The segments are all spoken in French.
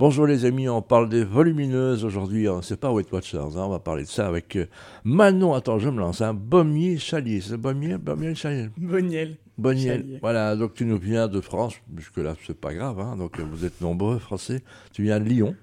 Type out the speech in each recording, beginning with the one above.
Bonjour les amis, on parle des volumineuses aujourd'hui, c'est pas Weight Watchers, hein, on va parler de ça avec euh, Manon, attends je me lance, hein, Bommier Chalier, c'est Bommier, Bommier Chalier? Boniel. Boniel, voilà, donc tu nous viens de France, jusque là c'est pas grave, hein, donc euh, vous êtes nombreux français, tu viens de Lyon,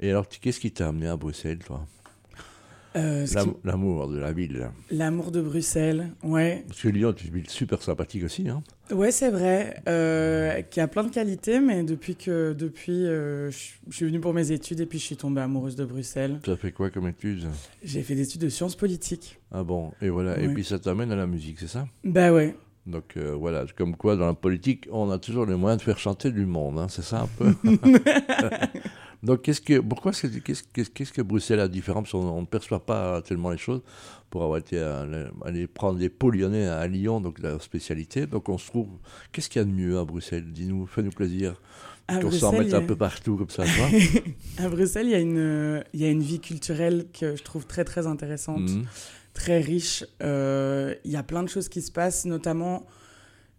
et alors qu'est-ce qui t'a amené à Bruxelles toi? Euh, L'amour de la ville. L'amour de Bruxelles, ouais. Parce que Lyon, c'est une ville super sympathique aussi. Hein. Ouais, c'est vrai, euh, qui a plein de qualités, mais depuis que depuis, euh, je suis venue pour mes études et puis je suis tombée amoureuse de Bruxelles. Ça fait quoi comme études? J'ai fait des études de sciences politiques. Ah bon, et voilà. Et puis ça t'amène à la musique, c'est ça? Bah ouais. Donc euh, voilà, comme quoi dans la politique, on a toujours les moyens de faire chanter du monde, hein, c'est ça un peu? Donc qu'est-ce que, pourquoi est-ce que- qu'est-ce, qu'est-ce- qu'est-ce que Bruxelles a de différent? Parce qu'on on ne perçoit pas tellement les choses pour avoir été à- aller prendre des pots lyonnais à Lyon, donc la spécialité. Donc on se trouve, qu'est-ce qu'il y a de mieux à Bruxelles? Dis-nous, fais-nous plaisir. Qu'on s'en mette a- un peu partout comme ça, tu vois à Bruxelles, il y, a une, il y a une vie culturelle que je trouve très très intéressante, Mhm. très riche. Euh, il y a plein de choses qui se passent, notamment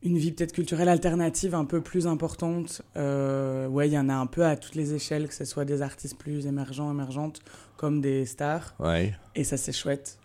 une vie peut-être culturelle alternative un peu plus importante. Euh, ouais, il y en a un peu à toutes les échelles, que ce soit des artistes plus émergents, émergentes, comme des stars. Ouais. Et ça, c'est chouette.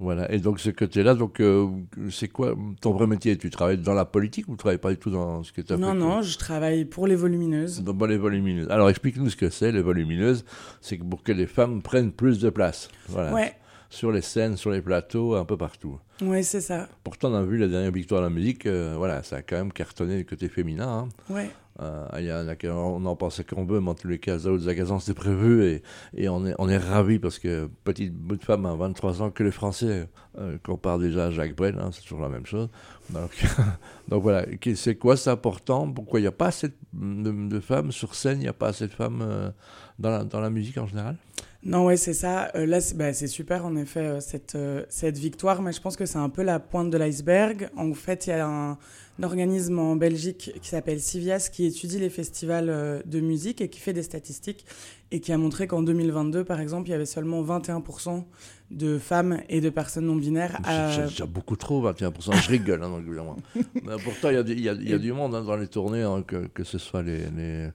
Voilà, et donc ce côté-là, donc euh, c'est quoi ton vrai métier? Tu travailles dans la politique ou tu travailles pas du tout dans ce que tu as Non, fait? non, je travaille pour les volumineuses. Dans les volumineuses. Alors explique-nous ce que c'est, les volumineuses. C'est pour que les femmes prennent plus de place. Voilà. Ouais, Sur les scènes, sur les plateaux, un peu partout. ouais, c'est ça. Pourtant, on a vu la dernière victoire de la musique, euh, voilà, ça a quand même cartonné du côté féminin. hein. Ouais, Euh, y a on en pensait qu'on veut, mais en tous les cas, Zao Zagazan, c'était prévu et, et on est, on est ravis parce que petite bout de femme à 23 ans que les Français euh, comparent déjà à Jacques Brel, hein, c'est toujours la même chose. Donc, donc voilà, c'est quoi c'est important? Pourquoi il n'y a pas assez de, de femmes sur scène? Il n'y a pas assez de femmes euh, dans, la, dans la musique en général? Non, ouais, c'est ça. Euh, là, c'est bah, c'est super, en effet, euh, cette, euh, cette victoire, mais je pense que c'est un peu la pointe de l'iceberg. En fait, il y a un, un organisme en Belgique qui s'appelle Civias qui étudie les festivals de musique et qui fait des statistiques et qui a montré qu'en 2022, par exemple, il y avait seulement 21% de femmes et de personnes non binaires. à- C'est déjà beaucoup trop, 21%. Je rigole, hein, donc, évidemment. Pourtant, il y a, y a- y a du monde hein, dans les tournées, hein, que, que ce soit les, les,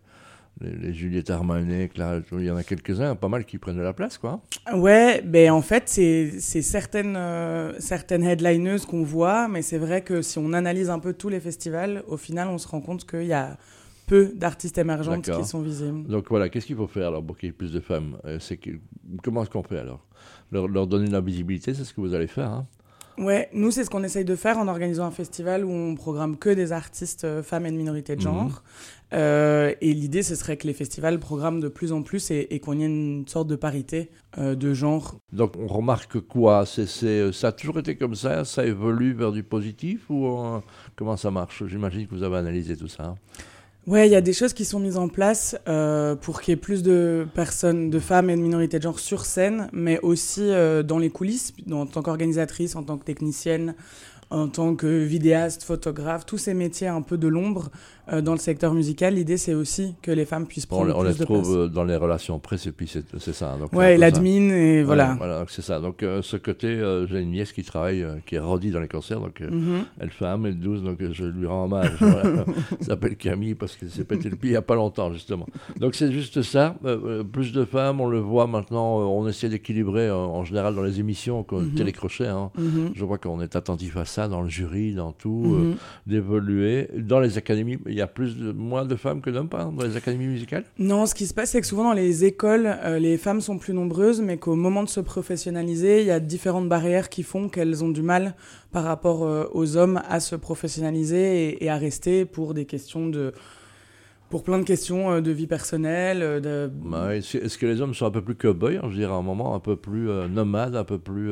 les, les Juliette Armanet, Clara, il y en a quelques-uns, pas mal qui prennent de la place, quoi. Ouais, ben en fait, c'est certaines, euh, certaines headlineuses qu'on voit, mais c'est vrai que si on analyse un peu tous les festivals, au final, on se rend compte qu'il y a peu d'artistes émergentes qui sont visibles. Donc voilà, qu'est-ce qu'il faut faire alors pour qu'il y ait plus de femmes? Euh, que, Comment est-ce qu'on fait alors? Leur, leur donner de la visibilité, c'est ce que vous allez faire. Hein Ouais, nous, c'est ce qu'on essaye de faire en organisant un festival où on programme que des artistes euh, femmes et de minorité de genre. Mhm. Euh, et l'idée, ce serait que les festivals programment de plus en plus et, et qu'on y ait une sorte de parité euh, de genre. Donc on remarque quoi? C'est, Ça a toujours été comme ça? Ça évolue vers du positif Ou comment ça marche? J'imagine que vous avez analysé tout ça. hein. Ouais, il y a des choses qui sont mises en place euh, pour qu'il y ait plus de personnes, de femmes et de minorités de genre sur scène, mais aussi euh, dans les coulisses, en tant qu'organisatrice, en tant que technicienne, en tant que vidéaste, photographe, tous ces métiers un peu de l'ombre euh, dans le secteur musical. L'idée, c'est aussi que les femmes puissent On, prendre on les plus de trouve place. euh, dans les relations presse et puis c'est, ça. Donc, Ouais, l'admin et voilà. Ouais, voilà, donc c'est ça. Donc euh, ce côté, euh, j'ai une nièce qui travaille, qui est rodie dans les concerts, donc euh, Mhm. elle fait 1m12, donc euh, je lui rends hommage. Voilà. Elle s'appelle Camille parce qu'elle s'est pété le pied il n'y a pas longtemps, justement. Donc c'est juste ça. Plus de femmes, on le voit maintenant, on essaie d'équilibrer en général dans les émissions, comme Mhm. télécrochet. hein. Mhm. Je vois qu'on est attentif à ça dans le jury, dans tout, Mhm. d'évoluer. Dans les académies, il y a plus de, moins de femmes que d'hommes, dans les académies musicales? Non, ce qui se passe, c'est que souvent dans les écoles, euh, les femmes sont plus nombreuses, mais qu'au moment de se professionnaliser, il y a différentes barrières qui font qu'elles ont du mal par rapport euh, aux hommes à se professionnaliser et, et à rester pour des questions de. pour plein de questions euh, de vie personnelle, de. Bah, Est-ce que les hommes sont un peu plus cow-boys, je dirais, à un moment, un peu plus nomades, un peu plus,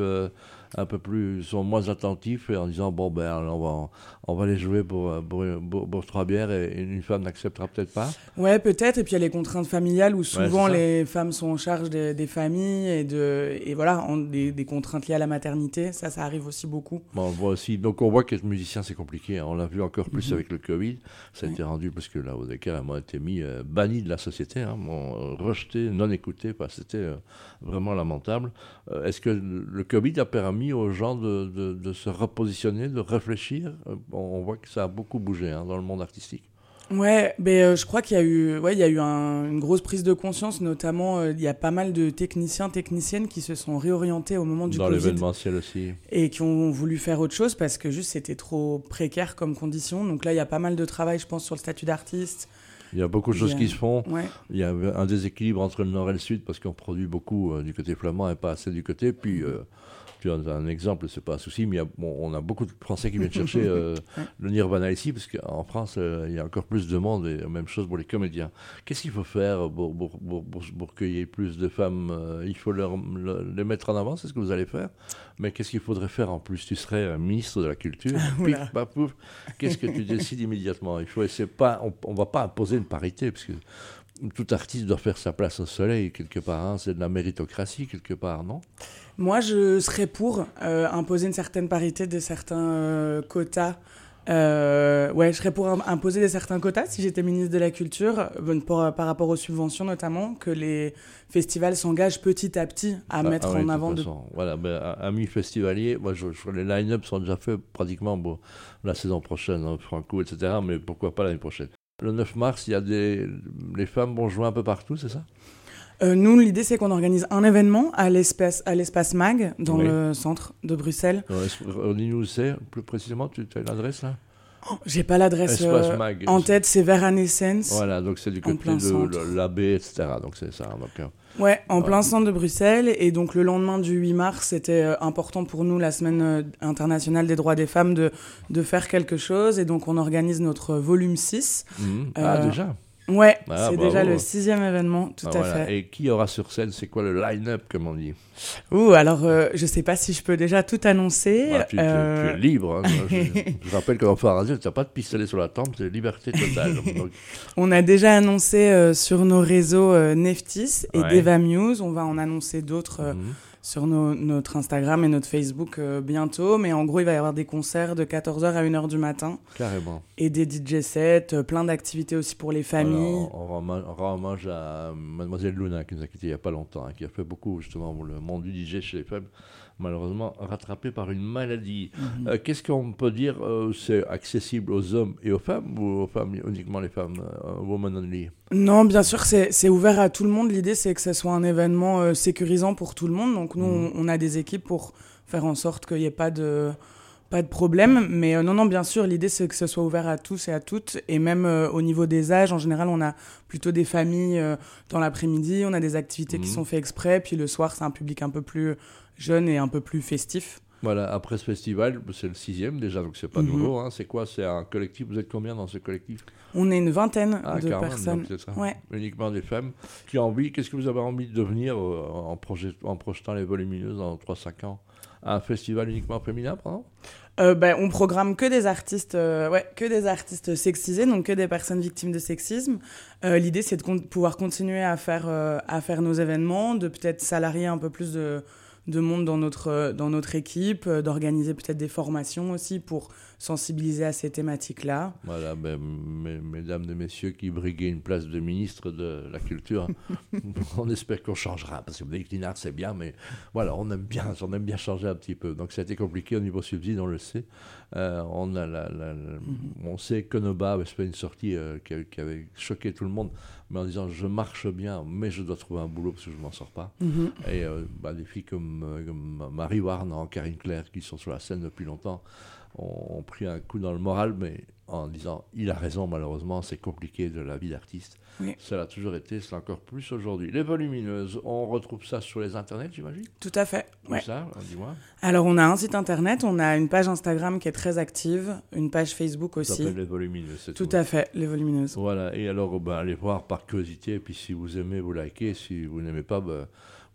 un peu plus, sont moins attentifs et en disant bon ben on va, on va les jouer pour, pour, pour- pour trois bières et une femme n'acceptera peut-être pas. Ouais, peut-être. Et puis il y a les contraintes familiales où souvent les femmes sont en charge des, des familles et, de, et voilà, en- des, des contraintes liées à la maternité. Ça, ça arrive aussi beaucoup. Bon, on voit aussi, donc on voit qu'être musicien c'est compliqué. hein. On l'a vu encore plus Mhm. avec le Covid. Ça a été rendu parce que là, au a carrément été mis euh, banni de la société, hein, euh, rejeté, non écouté. Enfin, C'était euh, vraiment lamentable. Euh, Est-ce que le Covid a permis aux gens de, de- de se repositionner, de réfléchir Euh, On voit que ça a beaucoup bougé hein, dans le monde artistique. Ouais, mais euh, je crois qu'il y a eu, ouais, il y a eu un- une grosse prise de conscience, notamment euh, il y a pas mal de techniciens, techniciennes qui se sont réorientés au moment du Dans Covid l'événementiel aussi. et qui ont voulu faire autre chose parce que juste c'était trop précaire comme condition. Donc là, il y a pas mal de travail, je pense, sur le statut d'artiste. Il y a beaucoup de choses a- qui se font. Ouais. Il y a un déséquilibre entre le nord et le sud parce qu'on produit beaucoup euh, du côté flamand et pas assez du côté. Puis, tu as un exemple, c'est pas un souci, mais il y a- bon, on a beaucoup de Français qui viennent chercher euh, le Nirvana ici parce qu'en France, euh, il y a encore plus de monde et même chose pour les comédiens. Qu'est-ce qu'il faut faire pour, pour, pour, pour, qu'il y ait plus de femmes euh, Il faut leur, le- les mettre en avant, c'est ce que vous allez faire. Mais qu'est-ce qu'il faudrait faire en plus? Tu serais un ministre de la Culture. Pif, pouf. Qu'est-ce que tu décides immédiatement? Il faut pas, on, on va pas imposer une parité parce que tout artiste doit faire sa place au soleil quelque part. hein. C'est de la méritocratie quelque part, non? Moi, je serais pour euh, imposer une certaine parité de certains euh, quotas. Euh, ouais, je serais pour im- imposer des certains quotas si j'étais ministre de la Culture, pour- par rapport aux subventions notamment, que les festivals s'engagent petit à petit à Ah, mettre ah en avant. De... façon. Voilà, ben, a- amis festivaliers, moi, je, je- les line-up sont déjà faits pratiquement bon, la saison prochaine, hein, Franco, etc. Mais pourquoi pas l'année prochaine Le 9 mars, il y a des, les femmes vont jouer un peu partout, c'est ça? Euh, nous, l'idée, c'est qu'on organise un événement à l'espace, à l'espace MAG, dans Oui. le centre de Bruxelles. Est-ce- Redis-nous où c'est, plus précisément, tu tu as l'adresse là? J'ai pas l'adresse euh, en tête, c'est vers Anessence. Voilà, donc c'est du côté de centre. l'AB, etc. Donc c'est ça. Donc, euh, Ouais, en plein centre de Bruxelles. Et donc le lendemain du 8 mars, c'était euh, important pour nous, la semaine internationale des droits des femmes, de, de faire quelque chose. Et donc on organise notre volume 6. mhm. Ah, déjà Ouais, Ah, c'est bravo. déjà le sixième événement, tout Ah, à voilà. fait. Et qui aura sur scène C'est quoi le line-up, comme on dit? Ouh, alors euh, je sais pas si je peux déjà tout annoncer. Ah, tu, tu- Euh, tu es libre. hein. je, je rappelle qu'en radio, tu n'as pas de pistolet sur la tempe, c'est liberté totale. Donc, On a déjà annoncé euh, sur nos réseaux euh, Neftis et Ouais. Deva. On va en annoncer d'autres mhm. Sur nos- notre Instagram et notre Facebook euh, bientôt. Mais en gros, il va y avoir des concerts de 14h à 1h du matin Carrément. et des DJ sets, euh, plein d'activités aussi pour les familles. Alors, on, rend, hommage- on rend hommage à Mademoiselle Luna, qui nous a quittés il n'y a pas longtemps, hein, qui a fait beaucoup justement pour le monde du DJ chez les femmes, malheureusement rattrapée par une maladie. Mhm. Euh, Qu'est-ce qu'on peut dire euh, C'est accessible aux hommes et aux femmes ou aux femmes uniquement les femmes euh, Woman only? Non, bien sûr, c'est c'est ouvert à tout le monde. L'idée, c'est que ce soit un événement euh, sécurisant pour tout le monde. Donc, nous, Mhm. on, on a des équipes pour faire en sorte qu'il n'y ait pas de, pas de problème. Mais euh, non, non, bien sûr, l'idée, c'est que ce soit ouvert à tous et à toutes. Et même euh, au niveau des âges, en général, on a plutôt des familles euh, dans l'après-midi. On a des activités qui Mhm. sont faites exprès. Puis le soir, c'est un public un peu plus jeune et un peu plus festif. Voilà, après ce festival, c'est le sixième déjà, donc c'est pas Mhm. nouveau. hein. C'est quoi C'est un collectif? Vous êtes combien dans ce collectif? On est une vingtaine Ah, de personnes. donc ça. Ouais. Uniquement des femmes qui ont envie. Qu'est-ce que vous avez envie de devenir euh, en, projet, en projetant les volumineuses dans 3-5 ans? Un festival uniquement féminin, pardon? Euh, ben, on programme que des artistes, euh, ouais, que des artistes sexisés, donc que des personnes victimes de sexisme. Euh, L'idée, c'est de con- pouvoir continuer à faire, à faire nos événements, de peut-être salarier un peu plus de, de monde dans notre, euh, dans notre équipe, euh, d'organiser peut-être des formations aussi pour sensibiliser à ces thématiques-là. Voilà, ben, mes- mesdames et messieurs qui briguaient une place de ministre de la Culture, on espère qu'on changera, parce que vous dites que c'est bien, mais voilà, on aime bien, on aime bien changer un petit peu. Donc ça a été compliqué au niveau subside, on le sait. Euh, on, a la, la- la- on sait que Konoba avait fait une sortie euh, qui, avait choqué tout le monde, mais en disant je marche bien, mais je dois trouver un boulot parce que je m'en sors pas. Mhm. Et euh, bah, des filles comme, euh, comme Marie Warne, Karine Claire, qui sont sur la scène depuis longtemps, ont, ont pris un coup dans le moral, mais en disant il a raison, malheureusement, c'est compliqué de la vie d'artiste. Oui. Ça l'a toujours été, c'est encore plus aujourd'hui. Les volumineuses, on retrouve ça sur les internets, j'imagine? Tout à fait. Ouais. ça Dis-moi. Alors, on a un site internet, on a une page Instagram qui est très active, une page Facebook Ça aussi. s'appelle les volumineuses, c'est Tout à fait, les volumineuses. Voilà, et alors, ben, allez voir par curiosité, et puis si vous aimez, vous likez, si vous n'aimez pas, ben,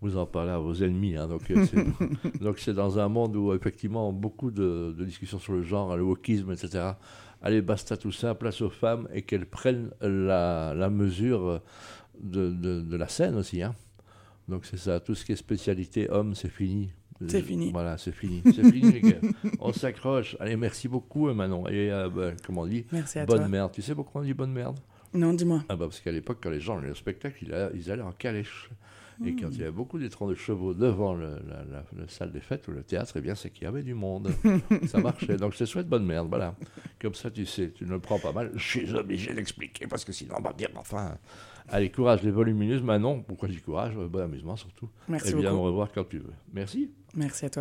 vous en parlez à vos ennemis. hein. donc, euh, c'est, donc c'est dans un monde où effectivement beaucoup de, de discussions sur le genre, le wokisme, etc. Allez, basta tout ça, place aux femmes, et qu'elles prennent la, la mesure de, de, de la scène aussi. hein. Donc c'est ça, tout ce qui est spécialité homme, c'est fini. C'est fini. Voilà, c'est fini. C'est fini, les gars. On s'accroche. Allez, merci beaucoup, euh, Manon. Et, euh, ben, comment on dit Merci à Bonne toi. merde. Tu sais pourquoi on dit bonne merde? Non, dis-moi. ah bah parce qu'à l'époque, quand les gens allaient au spectacle, ils allaient, ils allaient en calèche. Et quand il y avait beaucoup d'étrons de chevaux devant le, la, la, salle des fêtes ou le théâtre, eh bien, c'est qu'il y avait du monde. ça marchait. Donc, je te souhaite bonne merde. Voilà. Comme ça, tu sais, tu ne le prends pas mal. Je suis obligé d'expliquer parce que sinon, on va dire, enfin. Allez, courage, les volumineuses. Manon, pourquoi dis courage? Bon amusement surtout. Merci Et bien, beaucoup. au revoir quand tu veux. Merci. Merci à toi.